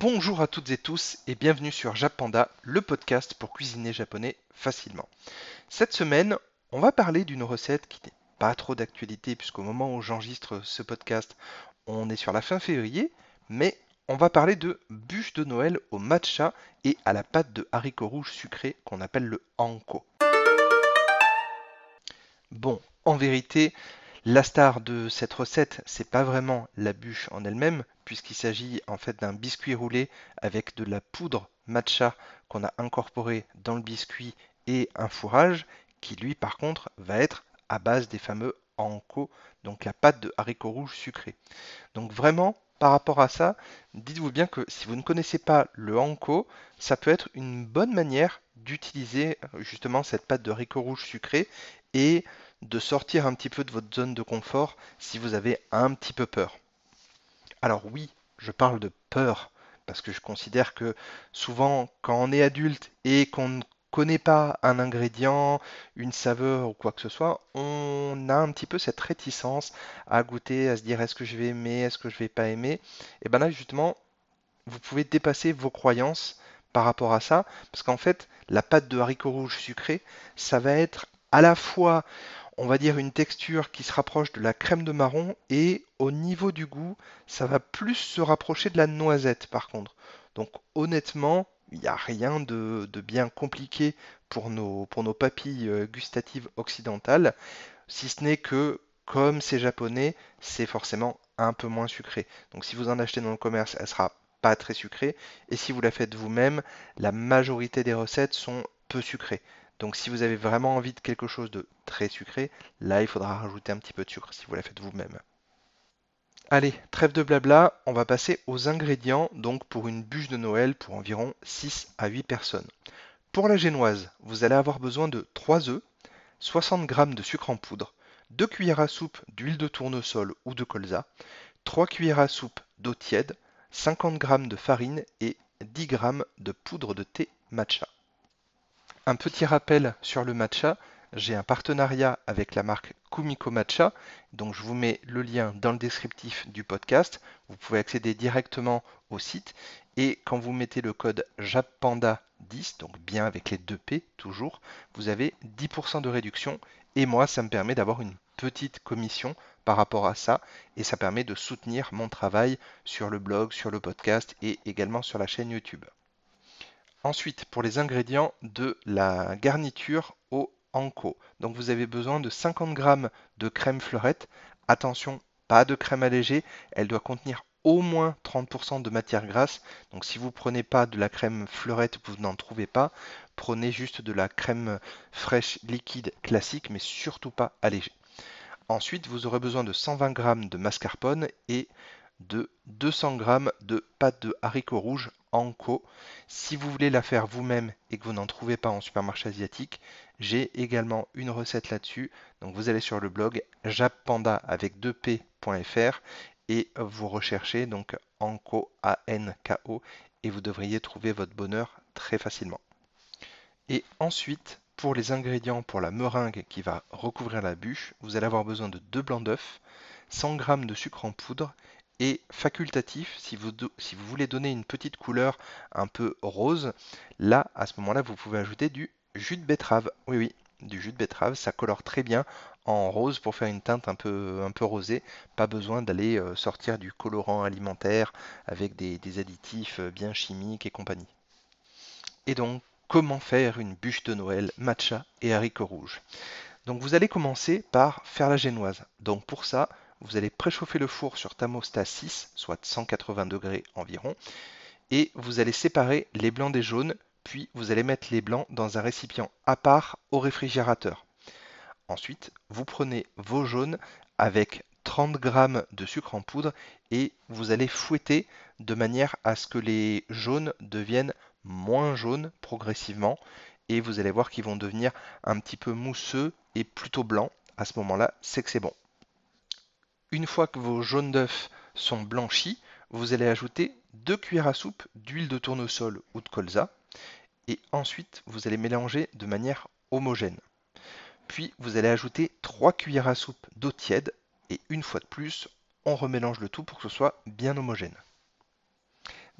Bonjour à toutes et tous et bienvenue sur Japanda, le podcast pour cuisiner japonais facilement. Cette semaine, on va parler d'une recette qui n'est pas trop d'actualité puisqu'au moment où j'enregistre ce podcast, on est sur la fin février, mais on va parler de bûche de Noël au matcha et à la pâte de haricots rouges sucrés qu'on appelle le hanko. Bon, en vérité, la star de cette recette, c'est pas vraiment la bûche en elle-même, puisqu'il s'agit en fait d'un biscuit roulé avec de la poudre matcha qu'on a incorporé dans le biscuit et un fourrage qui lui par contre va être à base des fameux anko, donc la pâte de haricots rouges sucrés. Donc vraiment, par rapport à ça, dites-vous bien que si vous ne connaissez pas le hanko, ça peut être une bonne manière d'utiliser justement cette pâte de haricots rouges sucrés et de sortir un petit peu de votre zone de confort si vous avez un petit peu peur. Alors oui, je parle de peur, parce que je considère que souvent quand on est adulte et qu'on ne connaît pas un ingrédient, une saveur ou quoi que ce soit, on a un petit peu cette réticence à goûter, à se dire est-ce que je vais aimer, est-ce que je vais pas aimer? Et bien là justement, vous pouvez dépasser vos croyances par rapport à ça, parce qu'en fait, la pâte de haricots rouges sucrés, ça va être à la fois, on va dire, une texture qui se rapproche de la crème de marron et au niveau du goût, ça va plus se rapprocher de la noisette par contre. Donc honnêtement, il n'y a rien de, bien compliqué pour nos, papilles euh, gustatives occidentales, si ce n'est que comme c'est japonais, c'est forcément un peu moins sucré. Donc si vous en achetez dans le commerce, elle sera pas très sucrée. Et si vous la faites vous-même, la majorité des recettes sont peu sucrées. Donc si vous avez vraiment envie de quelque chose de très sucré, là il faudra rajouter un petit peu de sucre si vous la faites vous-même. Allez, trêve de blabla, on va passer aux ingrédients donc pour une bûche de Noël pour environ 6 à 8 personnes. Pour la génoise, vous allez avoir besoin de 3 œufs, 60 g de sucre en poudre, 2 cuillères à soupe d'huile de tournesol ou de colza, 3 cuillères à soupe d'eau tiède, 50 g de farine et 10 g de poudre de thé matcha. Un petit rappel sur le matcha, j'ai un partenariat avec la marque Kumiko Matcha, donc je vous mets le lien dans le descriptif du podcast. Vous pouvez accéder directement au site. Et quand vous mettez le code JAPPANDA10, donc bien avec les deux P toujours, vous avez 10% de réduction. Et moi ça me permet d'avoir une petite commission par rapport à ça. Et ça permet de soutenir mon travail sur le blog, sur le podcast et également sur la chaîne YouTube. Ensuite, pour les ingrédients de la garniture au anko. Donc vous avez besoin de 50 g de crème fleurette. Attention, pas de crème allégée, elle doit contenir au moins 30% de matière grasse. Donc si vous ne prenez pas de la crème fleurette, vous n'en trouvez pas. Prenez juste de la crème fraîche liquide classique, mais surtout pas allégée. Ensuite, vous aurez besoin de 120 g de mascarpone et de 200 g de pâte de haricots rouges Anko. Si vous voulez la faire vous-même et que vous n'en trouvez pas en supermarché asiatique, j'ai également une recette là-dessus. Donc vous allez sur le blog jappanda avec 2p.fr et vous recherchez donc Anko A-N-K-O et vous devriez trouver votre bonheur très facilement. Et ensuite, pour les ingrédients pour la meringue qui va recouvrir la bûche, vous allez avoir besoin de 2 blancs d'œufs, 100 g de sucre en poudre et facultatif si vous, voulez donner une petite couleur un peu rose. Là, à ce moment-là, vous pouvez ajouter du jus de betterave. Oui, oui, du jus de betterave, ça colore très bien en rose pour faire une teinte un peu, un peu rosée. Pas besoin d'aller euh, sortir du colorant alimentaire avec des, des additifs euh, bien chimiques et compagnie. Et donc, comment faire une bûche de Noël matcha et haricots rouges? Donc vous allez commencer par faire la génoise. Donc pour ça, vous allez préchauffer le four sur thermostat 6, soit 180 degrés environ, et vous allez séparer les blancs des jaunes, puis vous allez mettre les blancs dans un récipient à part au réfrigérateur. Ensuite, vous prenez vos jaunes avec 30 g de sucre en poudre et vous allez fouetter de manière à ce que les jaunes deviennent moins jaunes progressivement et vous allez voir qu'ils vont devenir un petit peu mousseux et plutôt blancs. À ce moment-là, c'est que c'est bon. Une fois que vos jaunes d'œufs sont blanchis, vous allez ajouter 2 cuillères à soupe d'huile de tournesol ou de colza et ensuite vous allez mélanger de manière homogène. Puis vous allez ajouter 3 cuillères à soupe d'eau tiède et une fois de plus, on remélange le tout pour que ce soit bien homogène.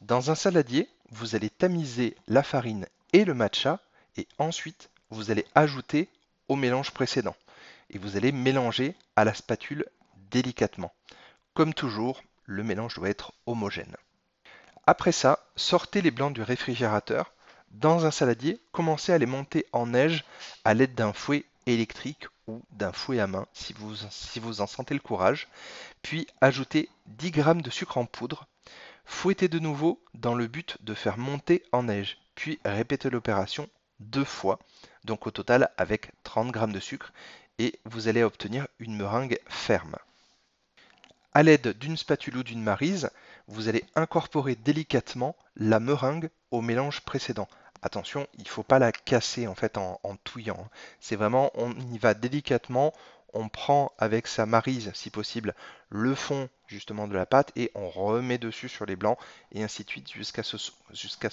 Dans un saladier, vous allez tamiser la farine et le matcha et ensuite vous allez ajouter au mélange précédent et vous allez mélanger à la spatule délicatement. Comme toujours, le mélange doit être homogène. Après ça, sortez les blancs du réfrigérateur. Dans un saladier, commencez à les monter en neige à l'aide d'un fouet électrique ou d'un fouet à main si vous, en sentez le courage. Puis ajoutez 10 g de sucre en poudre. Fouettez de nouveau dans le but de faire monter en neige. Puis répétez l'opération deux fois, donc au total avec 30 g de sucre, et vous allez obtenir une meringue ferme. À l'aide d'une spatule ou d'une marise, vous allez incorporer délicatement la meringue au mélange précédent. Attention, il ne faut pas la casser en fait en, touillant. Hein. C'est vraiment, on y va délicatement, on prend avec sa marise, si possible, le fond justement de la pâte et on remet dessus sur les blancs et ainsi de suite jusqu'à ce,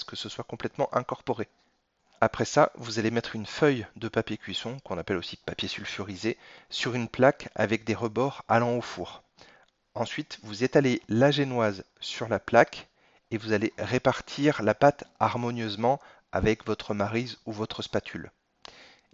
que ce soit complètement incorporé. Après ça, vous allez mettre une feuille de papier cuisson, qu'on appelle aussi papier sulfurisé, sur une plaque avec des rebords allant au four. Ensuite, vous étalez la génoise sur la plaque et vous allez répartir la pâte harmonieusement avec votre marise ou votre spatule.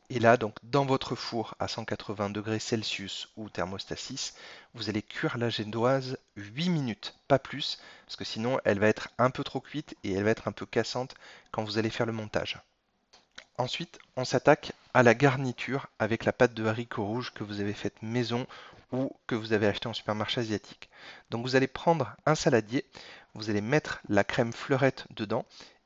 Et là, donc, dans votre four à 180 degrés Celsius ou thermostat 6, vous allez cuire la génoise 8 minutes, pas plus, parce que sinon elle va être un peu trop cuite et elle va être un peu cassante quand vous allez faire le montage. Ensuite, on s'attaque à la garniture avec la pâte de haricots rouges que vous avez faite maison ou que vous avez acheté en supermarché asiatique. Donc vous allez prendre un saladier, vous allez mettre la crème fleurette dedans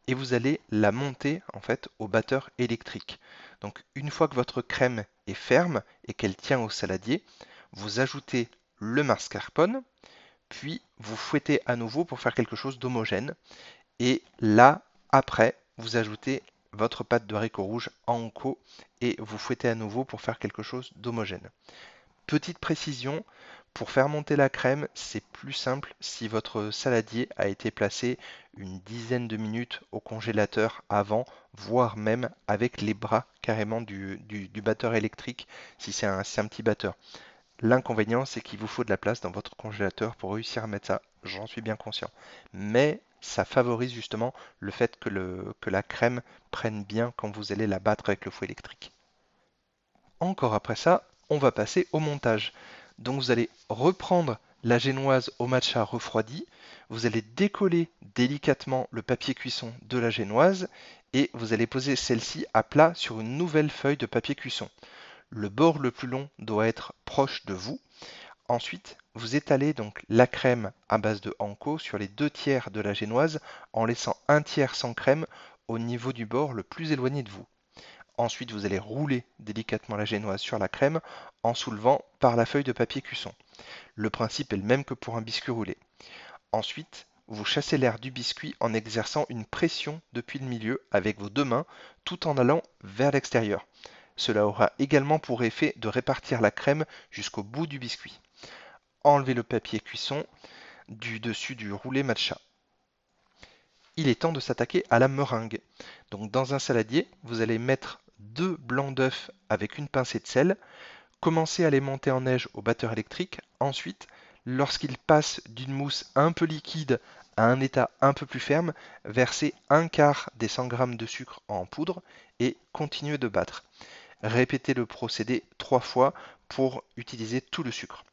et vous allez la monter en fait au batteur électrique. Donc une fois que votre crème est ferme et qu'elle tient au saladier, vous ajoutez le mascarpone, puis vous fouettez à nouveau pour faire quelque chose d'homogène. Et là, après, vous ajoutez votre pâte de haricots rouges en co et vous fouettez à nouveau pour faire quelque chose d'homogène. Petite précision, pour faire monter la crème, c'est plus simple si votre saladier a été placé une dizaine de minutes au congélateur avant, voire même avec les bras carrément du, batteur électrique si c'est un, un petit batteur. L'inconvénient, c'est qu'il vous faut de la place dans votre congélateur pour réussir à mettre ça, j'en suis bien conscient. Mais ça favorise justement le fait que, la crème prenne bien quand vous allez la battre avec le fouet électrique. Encore après ça, on va passer au montage. Donc vous allez reprendre la génoise au matcha refroidi, vous allez décoller délicatement le papier cuisson de la génoise et vous allez poser celle-ci à plat sur une nouvelle feuille de papier cuisson. Le bord le plus long doit être proche de vous. Ensuite, vous étalez donc la crème à base de Anko sur les deux tiers de la génoise en laissant un tiers sans crème au niveau du bord le plus éloigné de vous. Ensuite, vous allez rouler délicatement la génoise sur la crème en soulevant par la feuille de papier cuisson. Le principe est le même que pour un biscuit roulé. Ensuite, vous chassez l'air du biscuit en exerçant une pression depuis le milieu avec vos deux mains tout en allant vers l'extérieur. Cela aura également pour effet de répartir la crème jusqu'au bout du biscuit. Enlevez le papier cuisson du dessus du roulé matcha il est temps de s'attaquer à la meringue. Donc dans un saladier, vous allez mettre deux blancs d'œufs avec une pincée de sel, commencer à les monter en neige au batteur électrique, ensuite, lorsqu'ils passent d'une mousse un peu liquide à un état un peu plus ferme, versez un quart des 100 g de sucre en poudre et continuez de battre. Répétez le procédé trois fois pour utiliser tout le sucre.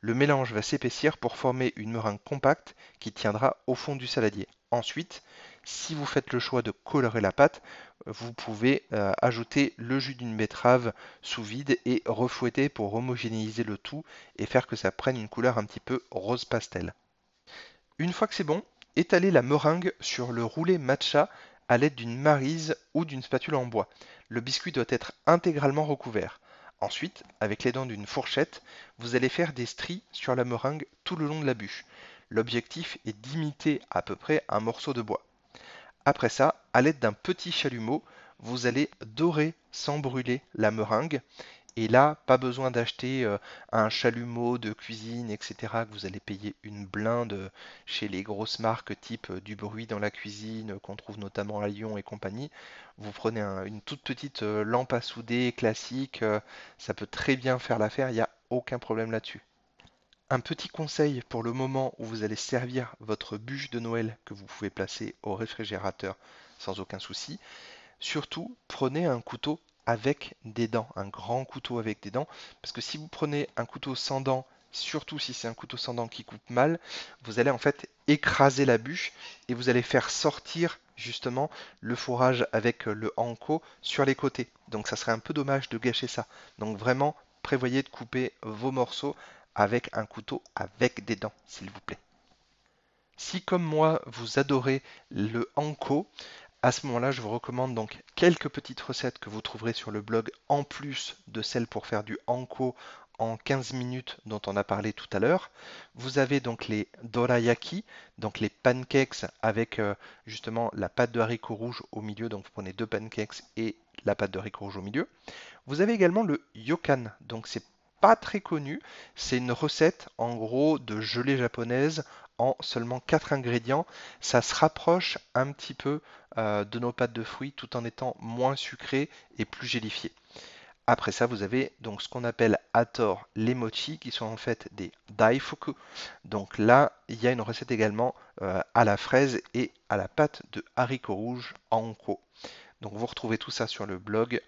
Le mélange va s'épaissir pour former une meringue compacte qui tiendra au fond du saladier. Ensuite, si vous faites le choix de colorer la pâte, vous pouvez euh, ajouter le jus d'une betterave sous vide et refouetter pour homogénéiser le tout et faire que ça prenne une couleur un petit peu rose pastel. Une fois que c'est bon, étalez la meringue sur le roulé matcha à l'aide d'une marise ou d'une spatule en bois. Le biscuit doit être intégralement recouvert. Ensuite, avec les dents d'une fourchette, vous allez faire des stries sur la meringue tout le long de la bûche. L'objectif est d'imiter à peu près un morceau de bois. Après ça, à l'aide d'un petit chalumeau, vous allez dorer sans brûler la meringue. Et là, pas besoin d'acheter euh, un chalumeau de cuisine, etc., que vous allez payer une blinde chez les grosses marques type euh, du bruit dans la cuisine, qu'on trouve notamment à Lyon et compagnie. Vous prenez une toute petite euh, lampe à souder classique, ça peut très bien faire l'affaire, il n'y a aucun problème là-dessus. Un petit conseil pour le moment où vous allez servir votre bûche de Noël que vous pouvez placer au réfrigérateur sans aucun souci. Surtout, prenez un couteau avec des dents, un grand couteau avec des dents, parce que si vous prenez un couteau sans dents, surtout si c'est un couteau sans dents qui coupe mal, vous allez en fait écraser la bûche et vous allez faire sortir justement le fourrage avec le hanko sur les côtés. Donc ça serait un peu dommage de gâcher ça. Donc vraiment, prévoyez de couper vos morceaux avec un couteau avec des dents, s'il vous plaît. Si comme moi, vous adorez le hanko, à ce moment-là, je vous recommande donc quelques petites recettes que vous trouverez sur le blog en plus de celles pour faire du hanko en 15 minutes dont on a parlé tout à l'heure. Vous avez donc les dorayaki, donc les pancakes avec euh, justement la pâte de haricot rouge au milieu. Donc vous prenez deux pancakes et la pâte de haricot rouge au milieu. Vous avez également le yokan, donc c'est pas très connu. C'est une recette en gros de gelée japonaise en seulement 4 ingrédients. Ça se rapproche un petit peu euh, de nos pâtes de fruits tout en étant moins sucré et plus gélifié. Après ça, vous avez donc ce qu'on appelle à tort les mochi qui sont en fait des daifuku. Donc là, il y a une recette également euh, à la fraise et à la pâte de haricots rouges en anko. Donc vous retrouvez tout ça sur le blog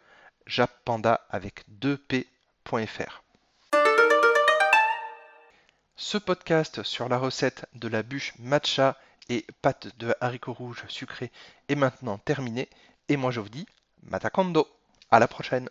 jappanda avec 2p.fr. Ce podcast sur la recette de la bûche matcha et pâte de haricots rouges sucrés est maintenant terminé. Et moi je vous dis, matakando À la prochaine